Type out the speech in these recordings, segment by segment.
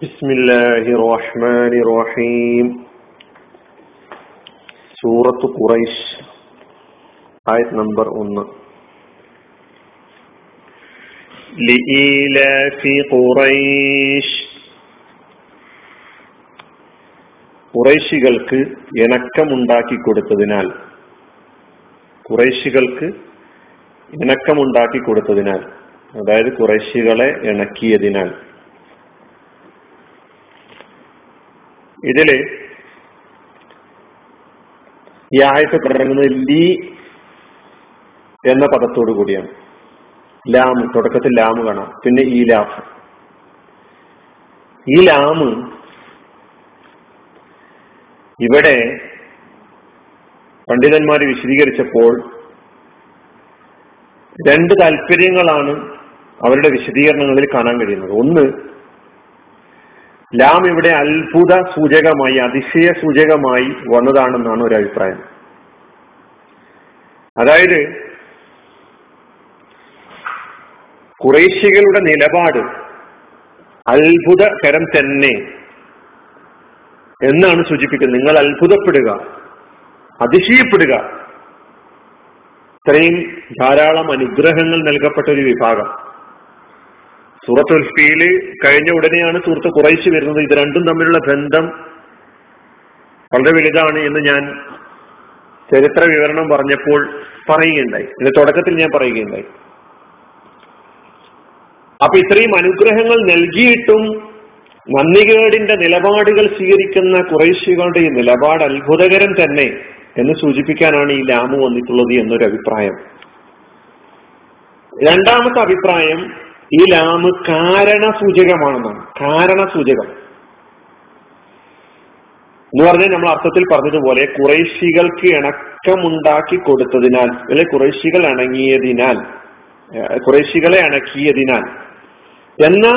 بسم الله الرحمن الرحيم സൂറത്ത് ഖുറൈശ് ആയത് നമ്പർ ഒന്ന് لإيلاف قريش കുറേശികൾക്ക് ഇണക്കമുണ്ടാക്കി കൊടുത്തതിനാൽ കുറേശികൾക്ക് ഇണക്കമുണ്ടാക്കി കൊടുത്തതിനാൽ അതായത് കുറേശികളെ ഇണക്കിയതിനാൽ ഇതിൽ ഈ ആയത്ത് തുടങ്ങുന്നത് ലീ എന്ന പദത്തോടു കൂടിയാണ്. ലാമ് തുടക്കത്തിൽ ലാമ് കാണാം. പിന്നെ ഈ ലാഫ്. ഈ ലാമ് ഇവിടെ പണ്ഡിതന്മാർ വിശദീകരിച്ചപ്പോൾ രണ്ട് താല്പര്യങ്ങളാണ് അവരുടെ വിശദീകരണങ്ങളിൽ കാണാൻ കഴിയുന്നത്. ഒന്ന് ലാം ഇവിടെ അത്ഭുത സൂചകമായി അതിശയ സൂചകമായി വന്നതാണെന്നാണ് ഒരു അഭിപ്രായം. അതായത് കുറേശികളുടെ നിലപാട് അത്ഭുതകരം തന്നെ എന്നാണ് സൂചിപ്പിക്കുന്നത്. നിങ്ങൾ അത്ഭുതപ്പെടുക അതിശയപ്പെടുക. ഇത്രയും ധാരാളം അനുഗ്രഹങ്ങൾ നൽകപ്പെട്ട ഒരു വിഭാഗം. സൂറത്ത് ഉൽഫിയിൽ കഴിഞ്ഞ ഉടനെയാണ് സൂറത്ത് കുറയിച്ചു വരുന്നത്. ഇത് രണ്ടും തമ്മിലുള്ള ബന്ധം വളരെ വലുതാണ് എന്ന് ഞാൻ ചരിത്ര വിവരണം പറഞ്ഞപ്പോൾ പറയുകയുണ്ടായി. ഇത് തുടക്കത്തിൽ ഞാൻ പറയുകയുണ്ടായി. അപ്പൊ ഇത്രയും അനുഗ്രഹങ്ങൾ നൽകിയിട്ടും നന്ദികേടിന്റെ നിലപാടുകൾ സ്വീകരിക്കുന്ന കുറേശികളുടെ ഈ നിലപാട് അത്ഭുതകരം തന്നെ എന്ന് സൂചിപ്പിക്കാനാണ് ഈ ലാമു വന്നിട്ടുള്ളത് എന്നൊരു അഭിപ്രായം. രണ്ടാമത്തെ അഭിപ്രായം ഈ ലാമ് കാരണസൂചകമാണെന്നാണ്. കാരണസൂചകം. എന്ന് പറഞ്ഞാൽ നമ്മൾ അർത്ഥത്തിൽ പറഞ്ഞതുപോലെ കുറേശികൾക്ക് ഇണക്കമുണ്ടാക്കി കൊടുത്തതിനാൽ അല്ലെ കുറേശികൾ അണങ്ങിയതിനാൽ കുറേശികളെ അണക്കിയതിനാൽ. എന്ന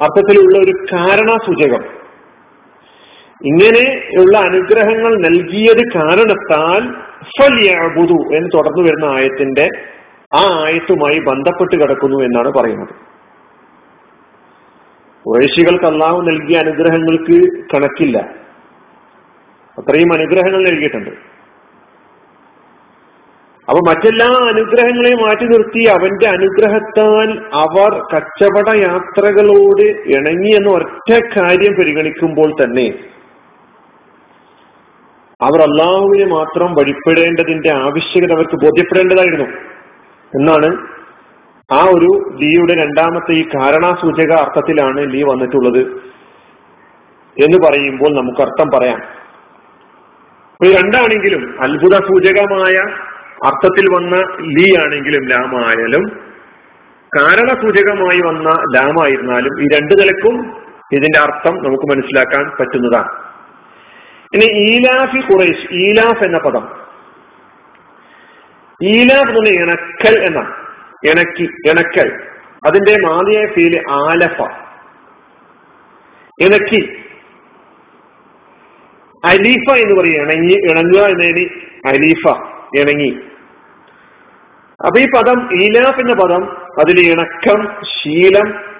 അർത്ഥത്തിലുള്ള ഒരു കാരണ സൂചകം ഇങ്ങനെയുള്ള അനുഗ്രഹങ്ങൾ നൽകിയത് കാരണത്താൽ ഫലിയാബുദു എന്ന് തുടർന്നു വരുന്ന ആയത്തിന്റെ ആ ആയത്തുമായി ബന്ധപ്പെട്ട് കിടക്കുന്നു എന്നാണ് പറയുന്നത്. കുറേശികൾക്ക് അള്ളാഹു നൽകിയ അനുഗ്രഹങ്ങൾക്ക് കണക്കില്ല. അത്രയും അനുഗ്രഹങ്ങൾ നൽകിയിട്ടുണ്ട്. അപ്പൊ മറ്റെല്ലാ അനുഗ്രഹങ്ങളെയും മാറ്റി നിർത്തി അവന്റെ അനുഗ്രഹത്താൽ അവർ കച്ചവട യാത്രകളോട് ഇണങ്ങി എന്ന ഒറ്റ കാര്യം പരിഗണിക്കുമ്പോൾ തന്നെ അവർ അള്ളാഹുവിനെ മാത്രം വഴിപ്പെടേണ്ടതിന്റെ ആവശ്യകത അവർക്ക് ബോധ്യപ്പെടേണ്ടതായിരുന്നു. എന്നാണ് ആ ഒരു ലീയുടെ രണ്ടാമത്തെ ഈ കാരണാസൂചക അർത്ഥത്തിലാണ് ലീ വന്നിട്ടുള്ളത് എന്ന് പറയുമ്പോൾ നമുക്ക് അർത്ഥം പറയാം. അപ്പൊ രണ്ടാണെങ്കിലും അത്ഭുത സൂചകമായ അർത്ഥത്തിൽ വന്ന ലീ ആണെങ്കിലും ലാമായാലും കാരണസൂചകമായി വന്ന ലാമായിരുന്നാലും ഈ രണ്ടു നിലക്കും ഇതിന്റെ അർത്ഥം നമുക്ക് മനസ്സിലാക്കാൻ പറ്റുന്നതാണ്. ഇനി ഈലാഫി ഖുറൈഷ് ഈലാഫ് എന്ന പദം ഈലാഫ് എന്ന് ഇണക്കൽ എന്നാണ്. ഇണക്കി ഇണക്കൽ അതിന്റെ മാതിയായ ഫീൽ ആലഫ. ഇണക്കി അലീഫ എന്ന് പറയും. ഇണങ്ങി ഇണങ്ങുക എന്നതിന് അലീഫ ഇണങ്ങി. അപ്പൊ ഈ പദം ഈലാഫ് എന്ന പദം അതിൽ ഇണക്കം ശീലം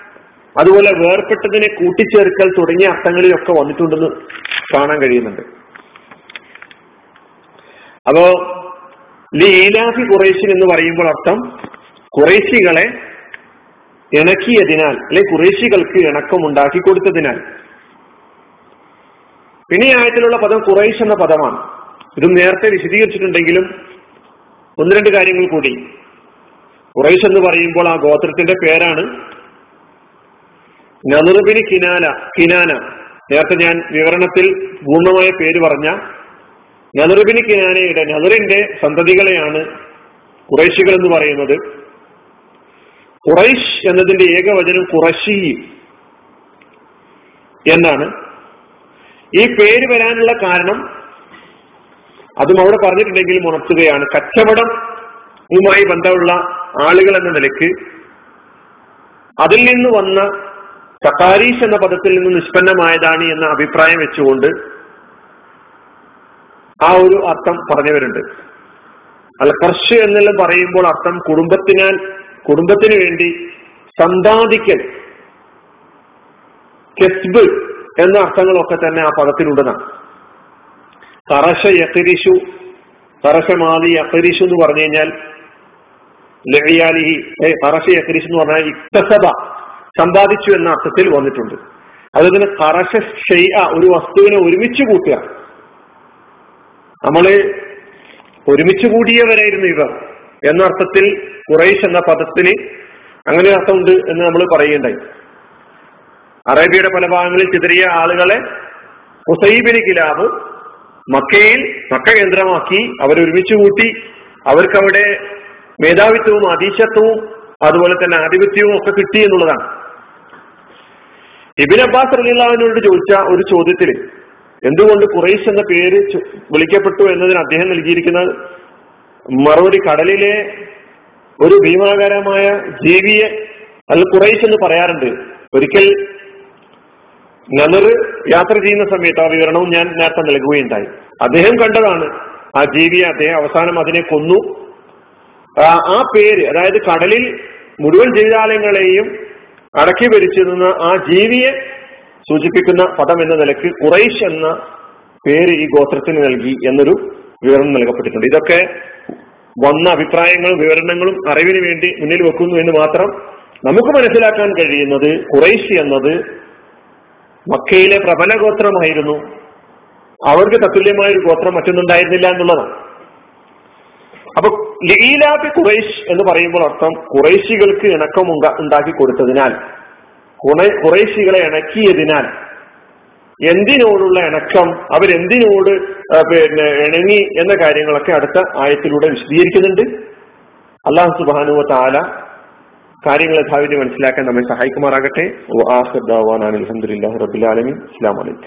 അതുപോലെ വേർപെട്ടതിനെ കൂട്ടിച്ചേർക്കൽ തുടങ്ങിയ അർത്ഥങ്ങളിലൊക്കെ വന്നിട്ടുണ്ടെന്ന് കാണാൻ കഴിയുന്നുണ്ട്. അപ്പോ ലീലാഫി കുറേശിൻ എന്ന് പറയുമ്പോൾ അർത്ഥം കുറേശികളെ ഇണക്കിയതിനാൽ അല്ലെ കുറേശികൾക്ക് ഇണക്കം ഉണ്ടാക്കി കൊടുത്തതിനാൽ. പിന്നെ ഈ ആയത്തിലുള്ള പദം കുറേശ് എന്ന പദമാണ്. ഇതും നേരത്തെ വിശദീകരിച്ചിട്ടുണ്ടെങ്കിലും ഒന്ന് രണ്ട് കാര്യങ്ങൾ കൂടി. കുറേശ് എന്ന് പറയുമ്പോൾ ആ ഗോത്രത്തിന്റെ പേരാണ് നനുറുബിന് കിനാന കിനാന. നേരത്തെ ഞാൻ വിവരണത്തിൽ പൂർണമായ പേര് പറഞ്ഞ നനുറുബിന് കിനാനയുടെ നദറിന്റെ സന്തതികളെയാണ് കുറേശികൾ എന്ന് പറയുന്നത്. കുറൈഷ് എന്നതിന്റെ ഏകവചനം കുറശി എന്നാണ്. ഈ പേര് വരാനുള്ള കാരണം അതും അവിടെ പറഞ്ഞിട്ടുണ്ടെങ്കിലും ഉണർത്തുകയാണ്. കച്ചവടവുമായി ബന്ധമുള്ള ആളുകൾ എന്ന നിലയ്ക്ക് അതിൽ നിന്ന് വന്ന സക്കാരീഷ് എന്ന പദത്തിൽ നിന്ന് നിഷ്പന്നമായതാണ് എന്ന അഭിപ്രായം വെച്ചുകൊണ്ട് ആ ഒരു അർത്ഥം പറഞ്ഞവരുണ്ട്. അൽ കർഷ് എന്നെല്ലാം പറയുമ്പോൾ അർത്ഥം കുടുംബത്തിനാൽ കുടുംബത്തിന് വേണ്ടി സന്താദിക്കൽ കെസ്ബ് എന്ന അർത്ഥങ്ങളൊക്കെ തന്നെ ആ പദത്തിലുണ്ടെന്നാണ്. കറശ യക്കരിഷു കറശമാതി യക്കരിശു എന്ന് പറഞ്ഞു കഴിഞ്ഞാൽ ലഹിയാലിഹി കറശ യക്കരിശു എന്ന് പറഞ്ഞാൽ ഇക്തസബ സമ്പാദിച്ചു എന്ന അർത്ഥത്തിൽ വന്നിട്ടുണ്ട്. അതുപോലെ കറശ ഒരു വസ്തുവിനെ ഒരുമിച്ച് കൂട്ടുക. നമ്മൾ ഒരുമിച്ച് കൂടിയവരായിരുന്നു ഇവർ എന്ന അർത്ഥത്തിൽ കുറേശ് എന്ന പദത്തിന് അങ്ങനെ അർത്ഥമുണ്ട് എന്ന് നമ്മൾ പറയുകയുണ്ടായി. അറേബ്യയുടെ പല ഭാഗങ്ങളിൽ ചിതറിയ ആളുകളെ ഹുസൈബിന് കിലാബ് മക്കയിൽ മക്ക കേന്ദ്രമാക്കി അവരൊരുമിച്ച് കൂട്ടി അവർക്ക് അവിടെ മേധാവിത്വവും അതീശത്വവും അതുപോലെ തന്നെ ആധിപത്യവും ഒക്കെ കിട്ടി എന്നുള്ളതാണ്. ഇബിൻ അബ്ബാസ് റലിള്ളാവിനോട് ചോദിച്ച ഒരു ചോദ്യത്തിൽ എന്തുകൊണ്ട് കുറേശ് എന്ന പേര് വിളിക്കപ്പെട്ടു എന്നതിന് അദ്ദേഹം നൽകിയിരിക്കുന്ന മറുപടി കടലിലെ ഒരു ഭീമാകാരമായ ജീവിയെ അത് കുറേശ് എന്ന് പറയാറുണ്ട്. ഒരിക്കൽ നമർ യാത്ര ചെയ്യുന്ന സമയത്ത് ആ വിവരണവും ഞാൻ നേരത്തെ നൽകുകയുണ്ടായി. അദ്ദേഹം കണ്ടതാണ് ആ ജീവിയെ അദ്ദേഹം അവസാനം അതിനെ കൊന്നു. ആ പേര് അതായത് കടലിൽ മുഴുവൻ ജീവിതാലയങ്ങളെയും അടക്കി ഭരിച്ചിരുന്ന ആ ജീവിയെ സൂചിപ്പിക്കുന്ന പദം എന്ന നിലയ്ക്ക് ഖുറൈഷ് എന്ന പേര് ഈ ഗോത്രത്തിന് നൽകി എന്നൊരു വിവരണം നൽകപ്പെട്ടിട്ടുണ്ട്. ഇതൊക്കെ വന്ന അഭിപ്രായങ്ങളും വിവരണങ്ങളും അറിവിന് വേണ്ടി മുന്നിൽ വെക്കുന്നു എന്ന് മാത്രം നമുക്ക് മനസ്സിലാക്കാൻ കഴിയുന്നത് ഖുറൈഷ് എന്നത് മക്കയിലെ പ്രബല ഗോത്രമായിരുന്നു. അവർക്ക് തത്തുല്യമായ ഒരു ഗോത്രം മറ്റൊന്നുണ്ടായിരുന്നില്ല എന്നുള്ളതാണ്. അപ്പൊ ലീലാബി ഖുറൈഷ് എന്ന് പറയുമ്പോൾ അർത്ഥം ഖുറൈശികൾക്ക് ഇണക്കം ഉണ്ടാക്കി കൊടുത്തതിനാൽ കുറേശികളെ ഇണക്കിയതിനാൽ എന്തിനോടുള്ള ഇണക്കം? അവരെന്തിനോട് പിന്നെ ഇണങ്ങി എന്ന കാര്യങ്ങളൊക്കെ അടുത്ത ആയത്തിലൂടെ വിശദീകരിക്കുന്നുണ്ട്. അള്ളാഹു സുബാനുവ താല കാര്യങ്ങൾ യഥാവിധി മനസ്സിലാക്കാൻ നമ്മെ സഹായിക്കുമാറാകട്ടെ. അലഹമുല്ലാ റബുലാലമി അസ്ലാം വലൈക്കും